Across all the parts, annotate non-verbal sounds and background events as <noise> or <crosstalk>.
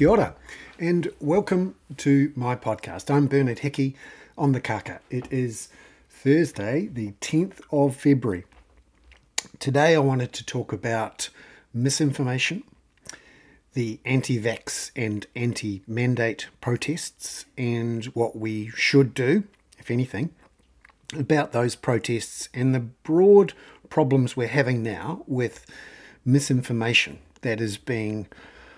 Kia ora, and welcome to my podcast. I'm Bernard Hickey on the Kaka. It is Thursday, the 10th of February. Today I wanted to talk about misinformation, the anti vax and anti mandate protests, and what we should do, if anything, about those protests and the broad problems we're having now with misinformation that is being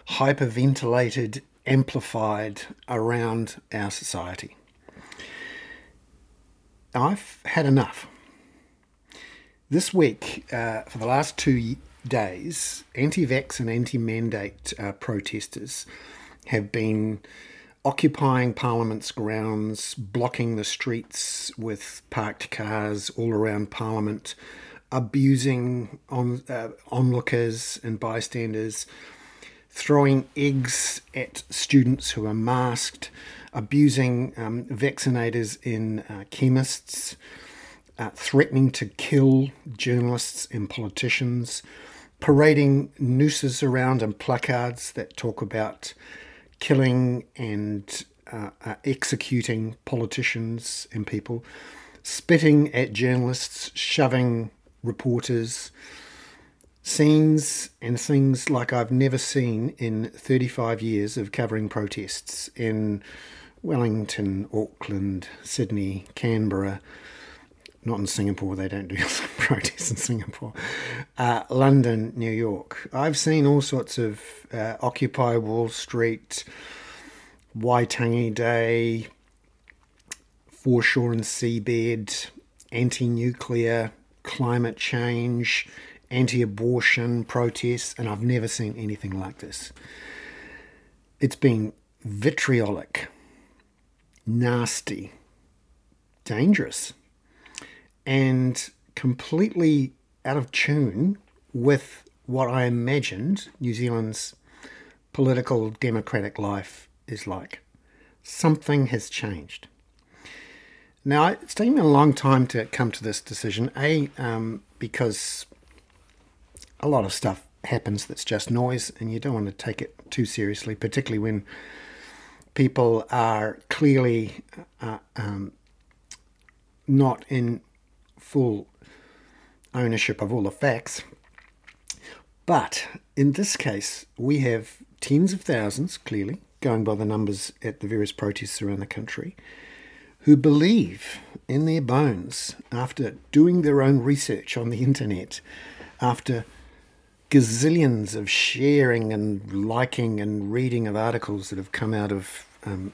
hyperventilated, amplified around our society. I've had enough. This week, uh, for the last two days, anti vax and anti mandate uh, protesters have been occupying Parliament's grounds, blocking the streets with parked cars all around Parliament, abusing on, uh, onlookers and bystanders, throwing eggs at students who are masked, abusing um, vaccinators in uh, chemists, uh, threatening to kill journalists and politicians, parading nooses around and placards that talk about killing and uh, uh executing politicians and people, spitting at journalists, shoving reporters, scenes and things like I've never seen in 35 years of covering protests in Wellington, Auckland, Sydney, Canberra. Not in Singapore, they don't do <laughs> protests in Singapore. Uh, London, New York. I've seen all sorts of uh, Occupy Wall Street, Waitangi Day, foreshore and seabed, anti nuclear, climate change, anti abortion protests, and I've never seen anything like this. It's been vitriolic, nasty, dangerous, and completely out of tune with what I imagined New Zealand's political democratic life is like. Something has changed. Now, it's taken me a long time to come to this decision. A, um, because a lot of stuff happens that's just noise, and you don't want to take it too seriously, particularly when people are clearly uh, um, not in full ownership of all the facts. But in this case, we have tens of thousands, clearly, going by the numbers at the various protests around the country, who believe in their bones, after doing their own research on the internet, after gazillions of sharing and liking and reading of articles that have come out of um,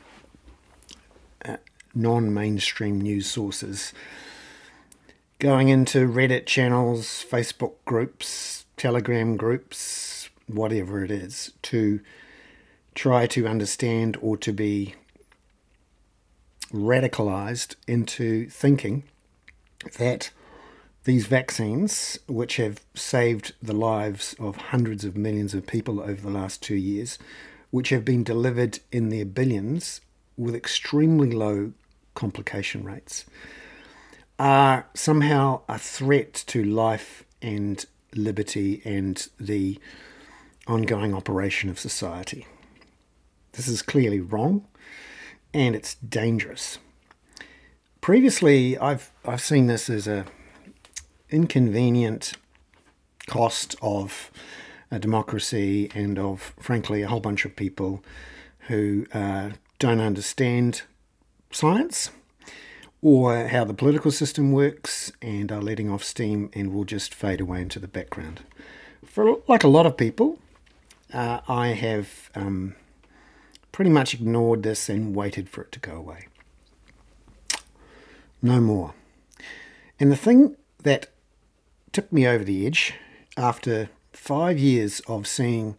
uh, non mainstream news sources, going into Reddit channels, Facebook groups, Telegram groups, whatever it is, to try to understand or to be radicalized into thinking that these vaccines, which have saved the lives of hundreds of millions of people over the last two years, which have been delivered in their billions with extremely low complication rates, are somehow a threat to life and liberty and the ongoing operation of society. This is clearly wrong and it's dangerous. Previously, I've I've seen this as a inconvenient cost of a democracy and of, frankly, a whole bunch of people who uh, don't understand science or how the political system works and are letting off steam and will just fade away into the background. For like a lot of people, uh, I have um, pretty much ignored this and waited for it to go away. No more. And the thing that tipped me over the edge after five years of seeing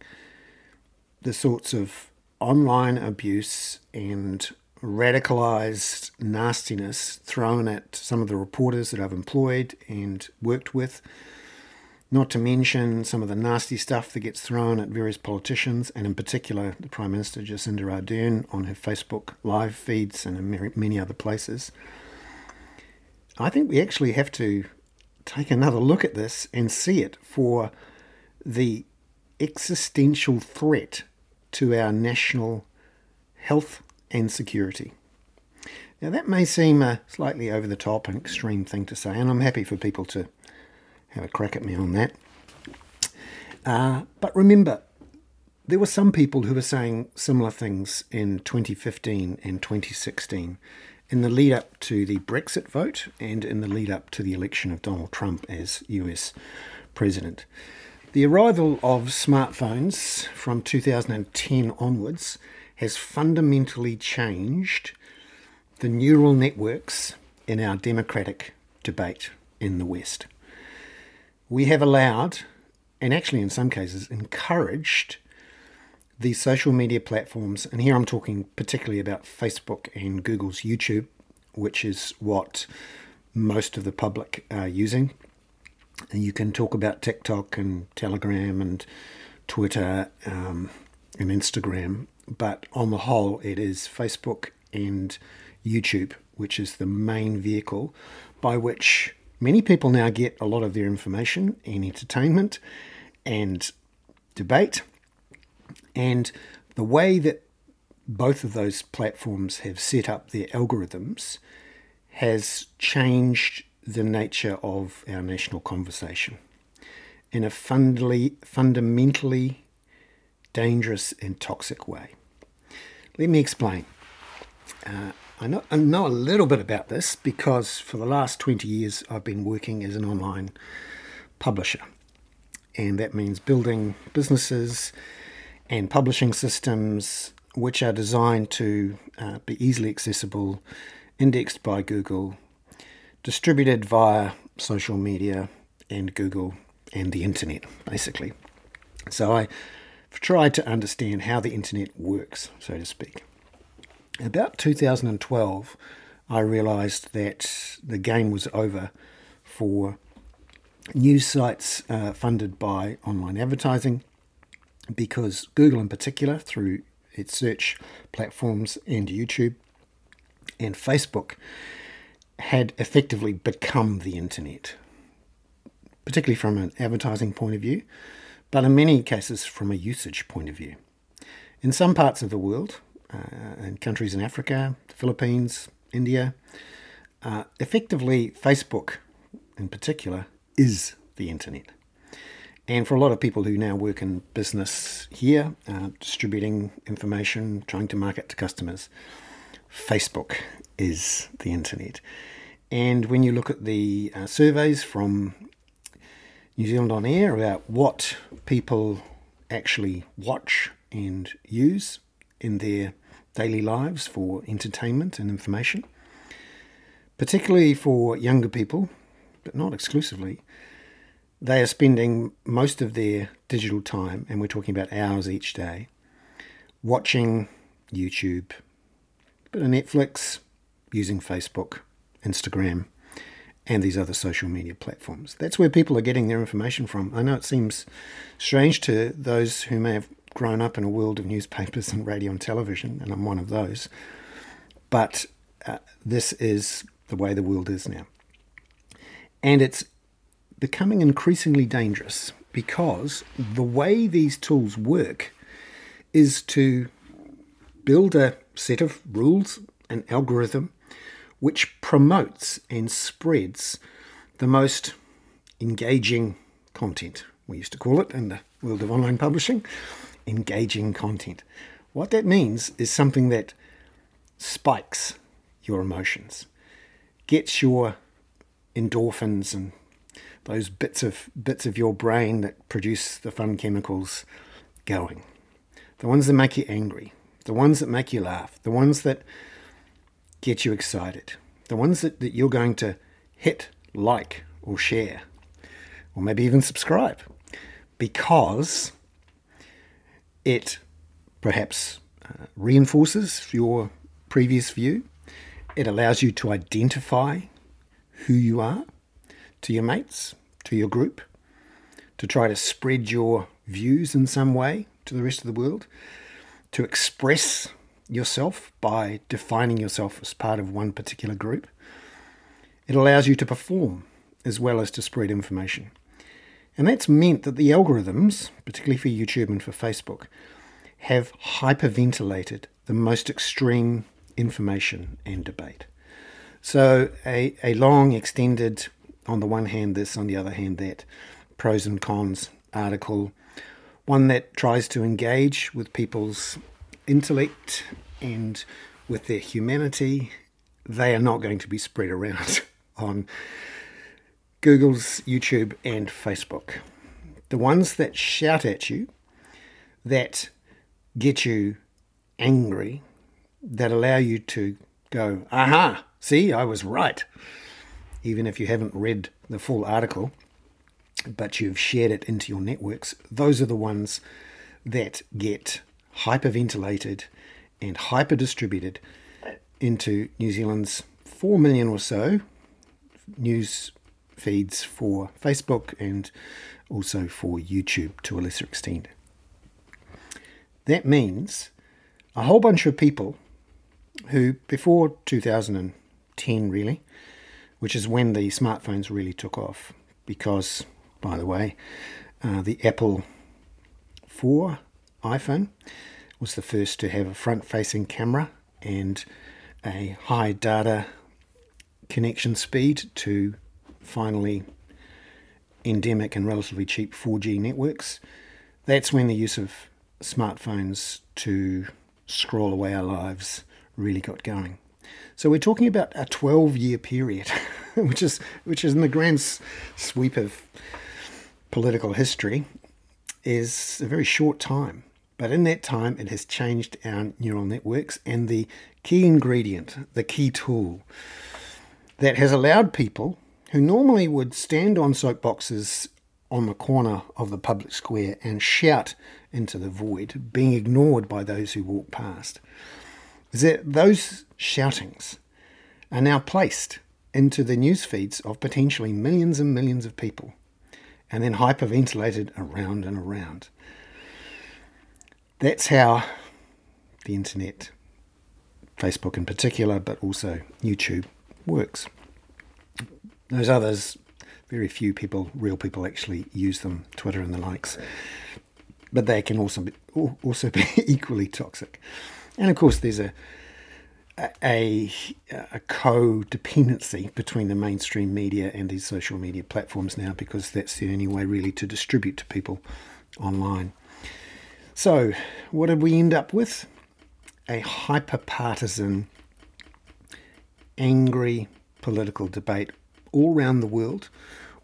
the sorts of online abuse and radicalized nastiness thrown at some of the reporters that I've employed and worked with. Not to mention some of the nasty stuff that gets thrown at various politicians, and in particular the Prime Minister Jacinda Ardern on her Facebook live feeds and in many other places. I think we actually have to take another look at this and see it for the existential threat to our national health and security. Now, that may seem a slightly over the top and extreme thing to say, and I'm happy for people to have a crack at me on that. Uh, but remember, there were some people who were saying similar things in 2015 and 2016 in the lead up to the Brexit vote and in the lead up to the election of Donald Trump as US president. The arrival of smartphones from 2010 onwards has fundamentally changed the neural networks in our democratic debate in the West. We have allowed, and actually in some cases encouraged, these social media platforms, and here I'm talking particularly about Facebook and Google's YouTube, which is what most of the public are using. And you can talk about TikTok and Telegram and Twitter um, and Instagram but on the whole, it is Facebook and YouTube, which is the main vehicle by which many people now get a lot of their information and entertainment and debate. And the way that both of those platforms have set up their algorithms has changed the nature of our national conversation in a fundamentally, fundamentally dangerous and toxic way. Let me explain. Uh, I, know, I know a little bit about this because for the last 20 years I've been working as an online publisher. And that means building businesses and publishing systems which are designed to uh, be easily accessible, indexed by Google, distributed via social media and Google and the internet, basically. So I tried to understand how the internet works, so to speak. About 2012, I realised that the game was over for news sites uh, funded by online advertising because Google, in particular, through its search platforms and YouTube and Facebook, had effectively become the internet, particularly from an advertising point of view but in many cases from a usage point of view. In some parts of the world, uh, in countries in Africa, the Philippines, India, uh, effectively Facebook in particular is the internet. And for a lot of people who now work in business here, uh, distributing information, trying to market to customers, Facebook is the internet. And when you look at the uh, surveys from New Zealand on Air about what people actually watch and use in their daily lives for entertainment and information, particularly for younger people, but not exclusively. They are spending most of their digital time, and we're talking about hours each day, watching YouTube, but Netflix, using Facebook, Instagram, and these other social media platforms. That's where people are getting their information from. I know it seems strange to those who may have grown up in a world of newspapers and radio and television, and I'm one of those, but uh, this is the way the world is now. And it's becoming increasingly dangerous because the way these tools work is to build a set of rules, an algorithm, which promotes and spreads the most engaging content. We used to call it in the world of online publishing engaging content. What that means is something that spikes your emotions, gets your endorphins and those bits of bits of your brain that produce the fun chemicals going. The ones that make you angry, the ones that make you laugh, the ones that get you excited. The ones that, that you're going to hit like or share, or maybe even subscribe, because it perhaps uh, reinforces your previous view. It allows you to identify who you are to your mates, to your group, to try to spread your views in some way to the rest of the world, to express yourself by defining yourself as part of one particular group. It allows you to perform as well as to spread information. And that's meant that the algorithms, particularly for YouTube and for Facebook, have hyperventilated the most extreme information and debate. So, a, a long, extended, on the one hand, this, on the other hand, that, pros and cons article, one that tries to engage with people's intellect and with their humanity. They are not going to be spread around <laughs> on Google's YouTube and Facebook. The ones that shout at you, that get you angry, that allow you to go, aha, see, I was right. Even if you haven't read the full article, but you've shared it into your networks, those are the ones that get hyperventilated and hyper distributed into New Zealand's 4 million or so news feeds for Facebook and also for YouTube to a lesser extent. That means a whole bunch of people who, before 2010, really, which is when the smartphones really took off, because, by the way, uh, the Apple 4 iPhone was the first to have a front facing camera and a high data connection speed to finally endemic and relatively cheap 4G networks, that's when the use of smartphones to scroll away our lives really got going. So we're talking about a 12 year period, <laughs> which is which is in the grand sweep of political history is a very short time. But in that time, it has changed our neural networks and the key ingredient, the key tool that has allowed people who normally would stand on soapboxes on the corner of the public square and shout into the void, being ignored by those who walk past. Is that those shoutings are now placed into the news feeds of potentially millions and millions of people and then hyperventilated around and around. That's how the internet, Facebook in particular, but also YouTube, works. Those others, very few people, real people, actually use them, Twitter and the likes. But they can also be, also <laughs> be equally toxic. And of course, there's a a, a codependency between the mainstream media and these social media platforms now because that's the only way really to distribute to people online. So, what did we end up with? A hyper partisan, angry political debate all around the world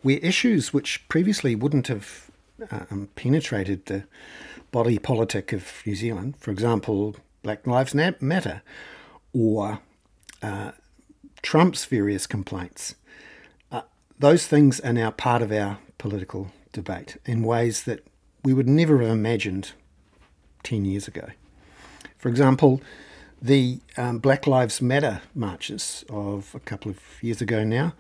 where issues which previously wouldn't have um, penetrated the body politic of New Zealand, for example, Black Lives Matter or uh, Trump's various complaints, uh, those things are now part of our political debate in ways that we would never have imagined 10 years ago. For example, the um, Black Lives Matter marches of a couple of years ago now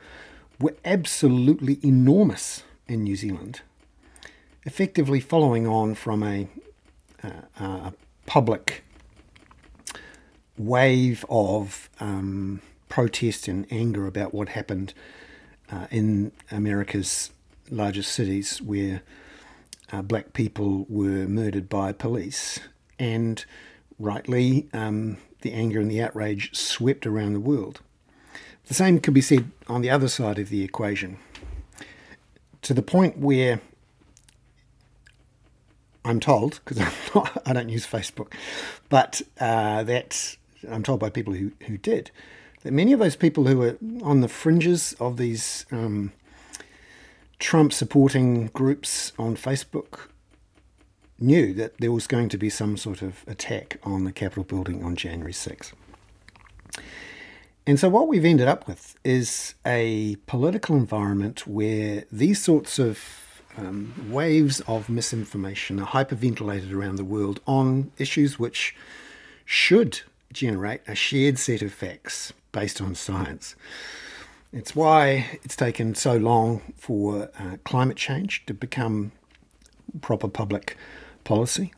were absolutely enormous in New Zealand, effectively following on from a, uh, a public wave of um, protest and anger about what happened uh, in America's largest cities where uh, black people were murdered by police. And rightly, um, the anger and the outrage swept around the world. The same could be said on the other side of the equation, to the point where I'm told, because <laughs> I don't use Facebook, but uh, that I'm told by people who, who did, that many of those people who were on the fringes of these um, Trump supporting groups on Facebook knew that there was going to be some sort of attack on the Capitol building on January 6th. And so, what we've ended up with is a political environment where these sorts of um, waves of misinformation are hyperventilated around the world on issues which should generate a shared set of facts based on science. It's why it's taken so long for uh, climate change to become proper public policy.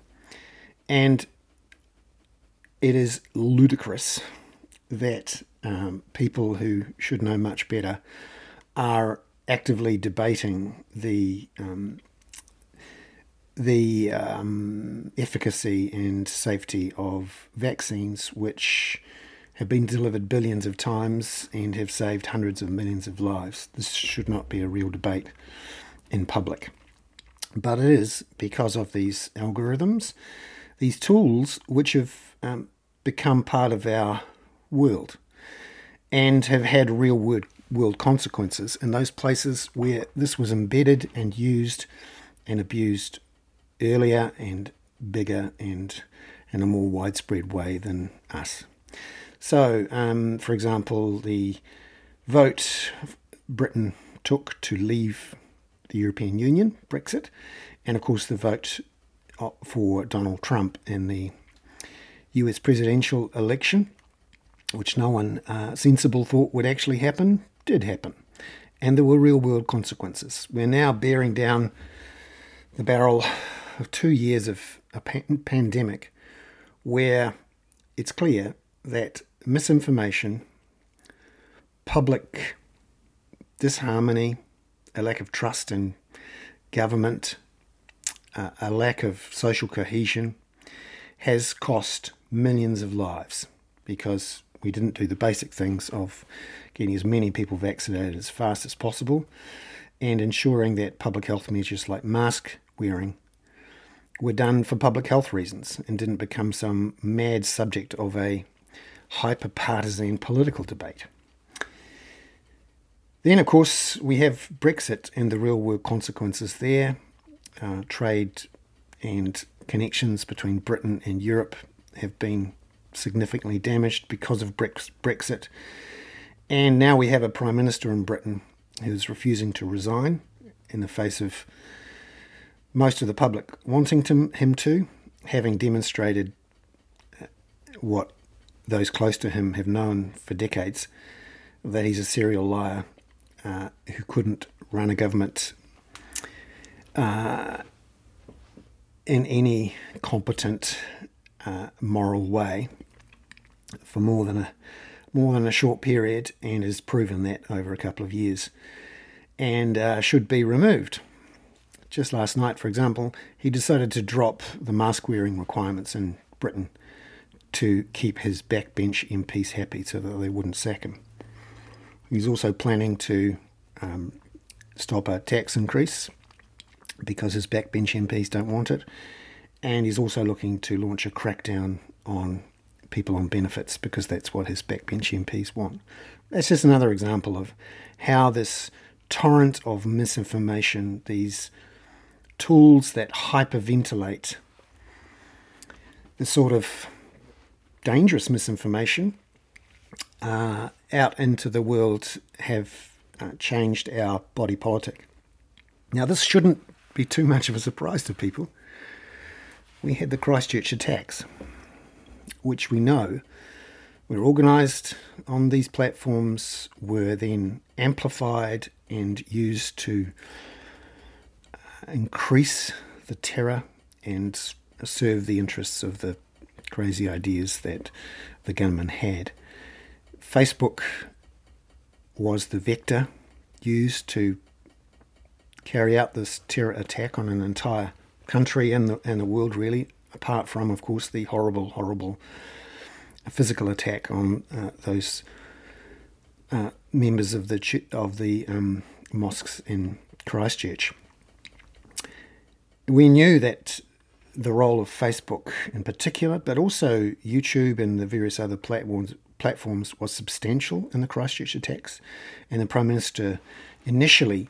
And it is ludicrous that um, people who should know much better are actively debating the um, the um, efficacy and safety of vaccines, which have been delivered billions of times and have saved hundreds of millions of lives. This should not be a real debate in public. But it is because of these algorithms, these tools, which have um, become part of our world and have had real world, world consequences in those places where this was embedded and used and abused earlier and bigger and in a more widespread way than us. So, um, for example, the vote Britain took to leave the European Union, Brexit, and of course the vote uh, for Donald Trump in the US presidential election, which no one uh, sensible thought would actually happen, did happen. And there were real world consequences. We're now bearing down the barrel of two years of a pandemic where it's clear that misinformation, public disharmony, a lack of trust in government, uh, a lack of social cohesion has cost millions of lives because we didn't do the basic things of getting as many people vaccinated as fast as possible and ensuring that public health measures like mask wearing were done for public health reasons and didn't become some mad subject of a hyper partisan political debate. Then, of course, we have Brexit and the real world consequences there. Uh, trade and connections between Britain and Europe have been significantly damaged because of Brexit. And now we have a Prime Minister in Britain who's refusing to resign in the face of most of the public wanting to, him to, having demonstrated uh, what those close to him have known for decades that he's a serial liar uh, who couldn't run a government uh, in any competent, uh, moral way for more than a more than a short period, and has proven that over a couple of years, and uh, should be removed. Just last night, for example, he decided to drop the mask wearing requirements in Britain to keep his backbench MPs happy so that they wouldn't sack him. He's also planning to um, stop a tax increase because his backbench MPs don't want it. And he's also looking to launch a crackdown on people on benefits because that's what his backbench MPs want. That's just another example of how this torrent of misinformation, these tools that hyperventilate the sort of dangerous misinformation uh, out into the world have uh, changed our body politic. Now, this shouldn't be too much of a surprise to people. We had the Christchurch attacks, which we know were organised on these platforms, were then amplified and used to increase the terror and serve the interests of the crazy ideas that the gunman had. Facebook was the vector used to carry out this terror attack on an entire country and the, and the world, really, apart from, of course, the horrible, horrible physical attack on uh, those uh, members of the of the um, mosques in Christchurch. We knew that the role of Facebook in particular, but also YouTube and the various other platforms platforms was substantial in the Christchurch attacks, and the Prime Minister initially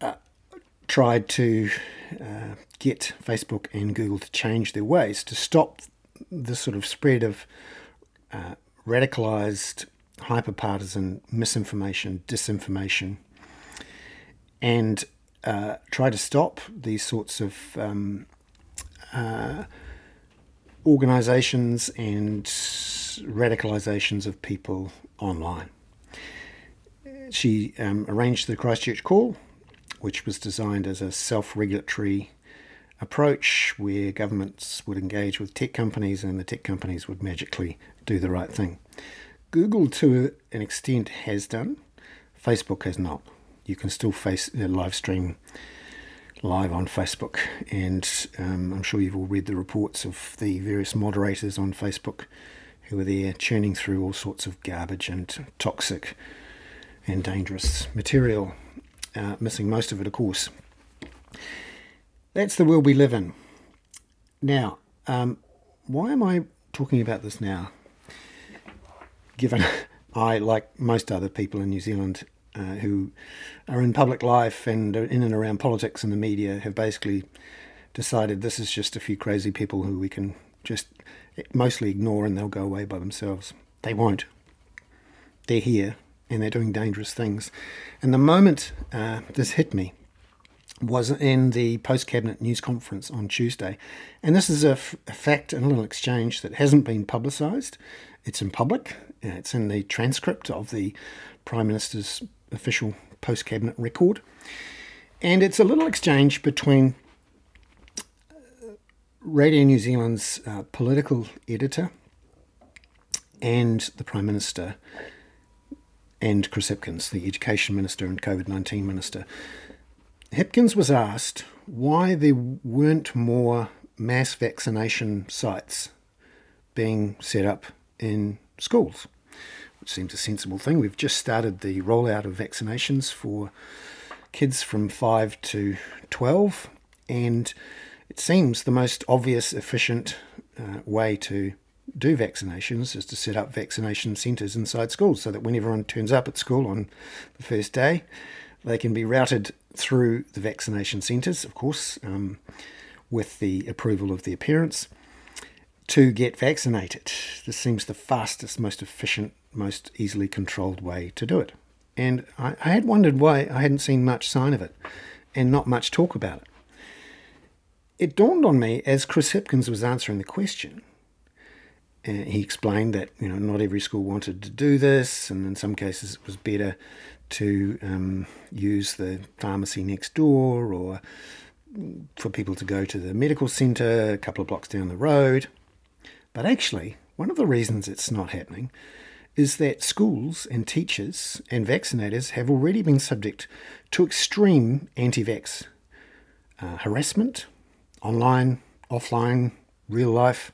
uh, tried to uh, get Facebook and Google to change their ways to stop the sort of spread of uh, radicalized, hyperpartisan misinformation, disinformation, and uh, try to stop these sorts of um, uh, organizations and radicalizations of people online. She um, arranged the Christchurch Call, which was designed as a self regulatory approach where governments would engage with tech companies and the tech companies would magically do the right thing. Google, to an extent, has done, Facebook has not. You can still face live stream live on Facebook, and um, I'm sure you've all read the reports of the various moderators on Facebook who are there churning through all sorts of garbage and toxic and dangerous material, uh, missing most of it, of course. That's the world we live in. Now, um, why am I talking about this now? Given <laughs> I, like most other people in New Zealand uh, who are in public life and in and around politics and the media, have basically decided this is just a few crazy people who we can just mostly ignore and they'll go away by themselves. They won't. They're here and they're doing dangerous things. And the moment uh, this hit me was in the post cabinet news conference on Tuesday. And this is a, f- a fact and a little exchange that hasn't been publicised. It's in public, it's in the transcript of the Prime Minister's official post cabinet record. And it's a little exchange between Radio New Zealand's uh, political editor and the Prime Minister and Chris Hipkins, the Education Minister and COVID 19 Minister. Hipkins was asked why there weren't more mass vaccination sites being set up in schools, seems a sensible thing. We've just started the rollout of vaccinations for kids from 5 to 12, and it seems the most obvious, efficient uh, way to do vaccinations is to set up vaccination centres inside schools so that when everyone turns up at school on the first day, they can be routed through the vaccination centres, of course, um, with the approval of their parents, to get vaccinated. This seems the fastest, most efficient, most easily controlled way to do it. And I, I had wondered why I hadn't seen much sign of it and not much talk about it it dawned on me as Chris Hipkins was answering the question. Uh, he explained that you know not every school wanted to do this, and in some cases it was better to um, use the pharmacy next door, or for people to go to the medical centre a couple of blocks down the road. But actually, one of the reasons it's not happening is that schools and teachers and vaccinators have already been subject to extreme anti-vax uh, harassment, online, offline, real life,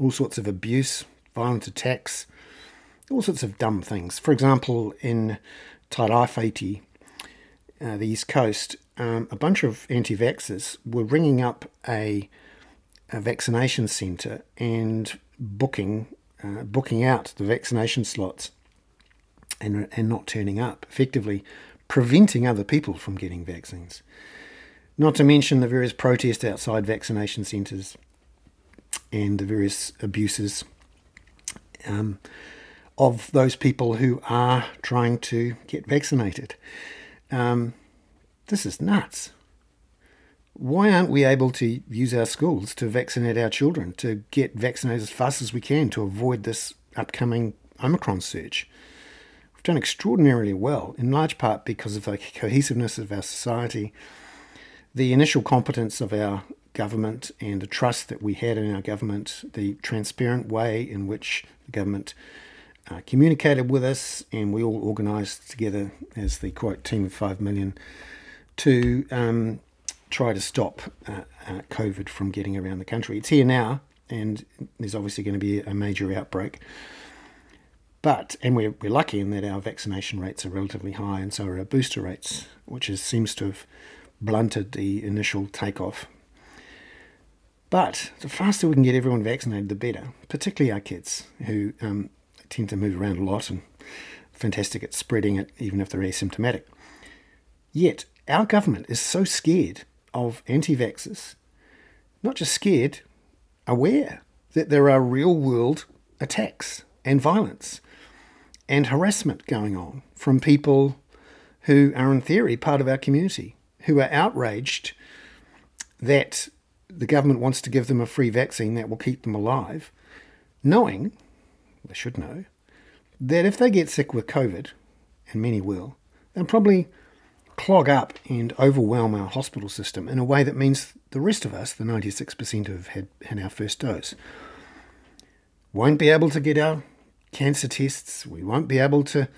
all sorts of abuse, violent attacks, all sorts of dumb things. For example, in Tairawhiti, uh, the East Coast, um, a bunch of anti vaxxers were ringing up a, a vaccination centre and booking uh, booking out the vaccination slots and, and not turning up, effectively preventing other people from getting vaccines. Not to mention the various protests outside vaccination centres and the various abuses um, of those people who are trying to get vaccinated. Um, this is nuts. Why aren't we able to use our schools to vaccinate our children, to get vaccinated as fast as we can to avoid this upcoming Omicron surge? We've done extraordinarily well, in large part because of the cohesiveness of our society the initial competence of our government and the trust that we had in our government, the transparent way in which the government uh, communicated with us, and we all organised together as the quote team of five million to um, try to stop uh, uh, COVID from getting around the country. It's here now, and there's obviously going to be a major outbreak. But, and we're, we're lucky in that our vaccination rates are relatively high, and so are our booster rates, which is, seems to have blunted the initial takeoff. But the faster we can get everyone vaccinated, the better, particularly our kids who um, tend to move around a lot and fantastic at spreading it, even if they're asymptomatic. Yet, our government is so scared of anti vaxxers, not just scared, aware that there are real world attacks and violence and harassment going on from people who are, in theory, part of our community who are outraged that the government wants to give them a free vaccine that will keep them alive, knowing, they should know, that if they get sick with COVID, and many will, they'll probably clog up and overwhelm our hospital system in a way that means the rest of us, the 96% who have had, had our first dose, won't be able to get our cancer tests. We won't be able to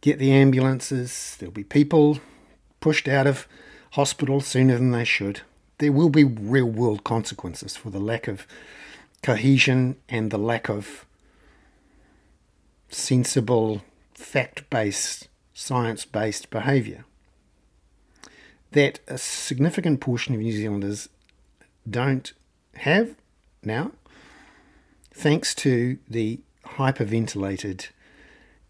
get the ambulances. There'll be people pushed out of hospital sooner than they should. There will be real world consequences for the lack of cohesion and the lack of sensible, fact based, science based behaviour that a significant portion of New Zealanders don't have now, thanks to the hyperventilated,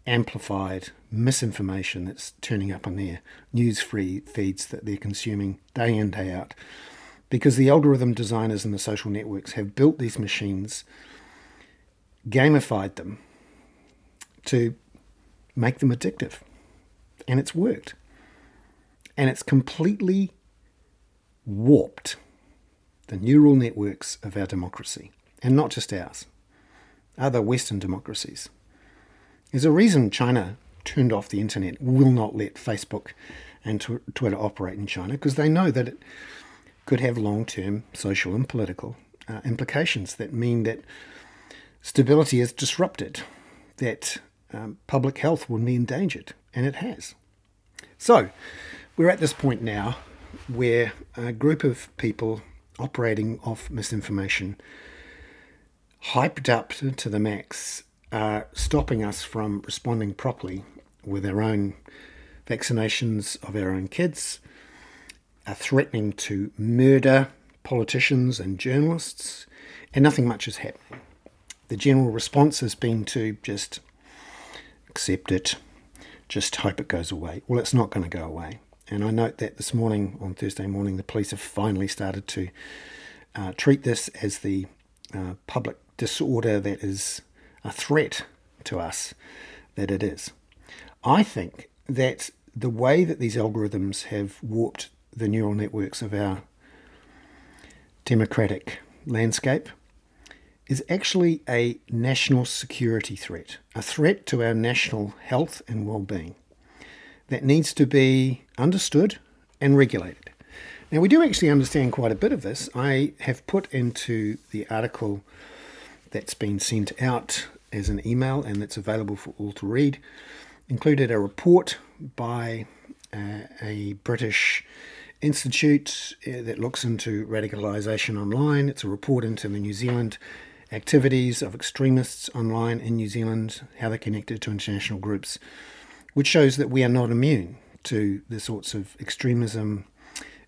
amplified misinformation that's turning up on their news free feeds that they're consuming day in, day out. Because the algorithm designers and the social networks have built these machines, gamified them to make them addictive. And it's worked. And it's completely warped the neural networks of our democracy, and not just ours, other Western democracies. There's a reason China turned off the internet, will not let Facebook and Twitter operate in China, because they know that it could have long term social and political uh, implications that mean that stability is disrupted, that um, public health will be endangered, and it has. So, we're at this point now where a group of people operating off misinformation, hyped up to the max, are stopping us from responding properly with our own vaccinations of our own kids, are threatening to murder politicians and journalists, and nothing much is happening. The general response has been to just accept it, just hope it goes away. Well, it's not going to go away. And I note that this morning, on Thursday morning, the police have finally started to uh, treat this as the uh, public disorder that is a threat to us that it is. I think that the way that these algorithms have warped the neural networks of our democratic landscape is actually a national security threat, a threat to our national health and well being that needs to be understood and regulated. Now, we do actually understand quite a bit of this. I have put into the article that's been sent out as an email and that's available for all to read, included a report by uh, a British institute uh, that looks into radicalisation online. It's a report into the New Zealand activities of extremists online in New Zealand, how they're connected to international groups which shows that we are not immune to the sorts of extremism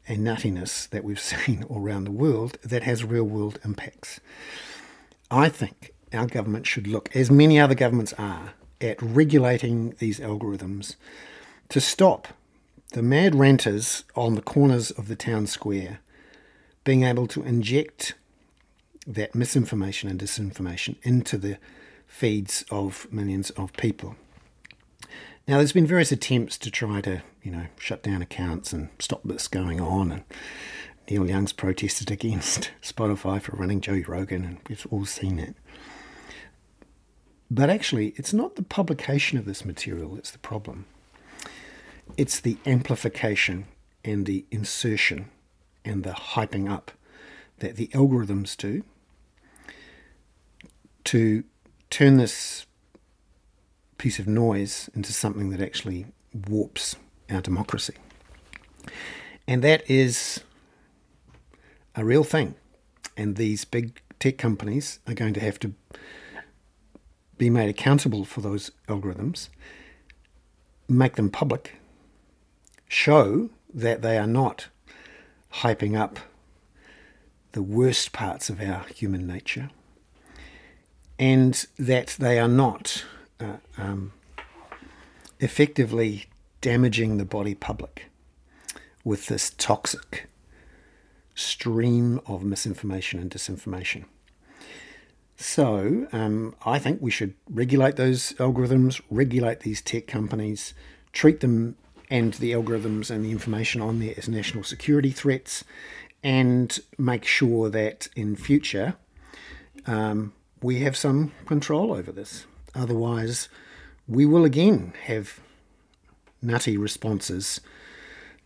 and nuttiness that we've <laughs> seen all around the world that has real world impacts. I think our government should look, as many other governments are, at regulating these algorithms to stop the mad ranters on the corners of the town square being able to inject that misinformation and disinformation into the feeds of millions of people. Now, there's been various attempts to try to, you know, shut down accounts and stop this going on. And Neil Young's protested against <laughs> Spotify for running Joe Rogan, and we've all seen it. But actually, it's not the publication of this material that's the problem. It's the amplification and the insertion and the hyping up that the algorithms do to turn this piece of noise into something that actually warps our democracy. And that is a real thing. And these big tech companies are going to have to be made accountable for those algorithms, make them public, show that they are not hyping up the worst parts of our human nature, and that they are not uh, um, effectively damaging the body public with this toxic stream of misinformation and disinformation. So, um, I think we should regulate those algorithms, regulate these tech companies, treat them and the algorithms and the information on there as national security threats, and make sure that in future um, we have some control over this. Otherwise, we will again have nutty responses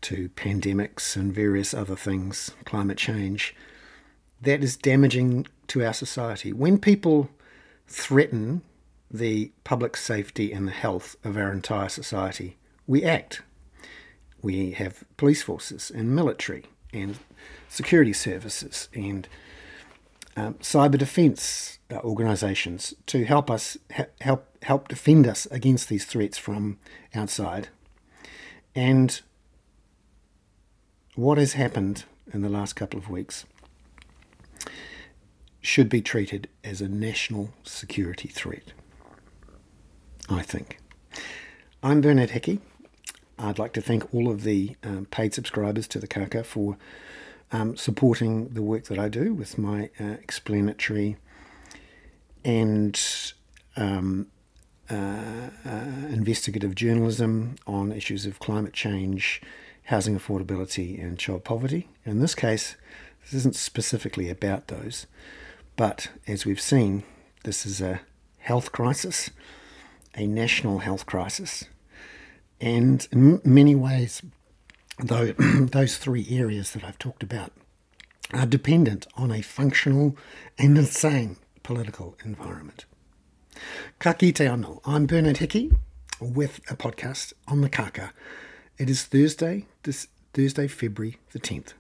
to pandemics and various other things, climate change, that is damaging to our society. When people threaten the public safety and the health of our entire society, we act. We have police forces and military and security services and um, cyber defence uh, organisations to help us ha- help help defend us against these threats from outside. And what has happened in the last couple of weeks should be treated as a national security threat. I think. I'm Bernard Hickey. I'd like to thank all of the um, paid subscribers to the Kaka for um, supporting the work that I do with my uh, explanatory and um, uh, uh, investigative journalism on issues of climate change, housing affordability, and child poverty. In this case, this isn't specifically about those, but as we've seen, this is a health crisis, a national health crisis, and in many ways, though <clears throat> those three areas that I've talked about are dependent on a functional and insane political environment. Ka kite anō. I'm Bernard Hickey with a podcast on the kaka. It is Thursday, this Thursday, February the 10th.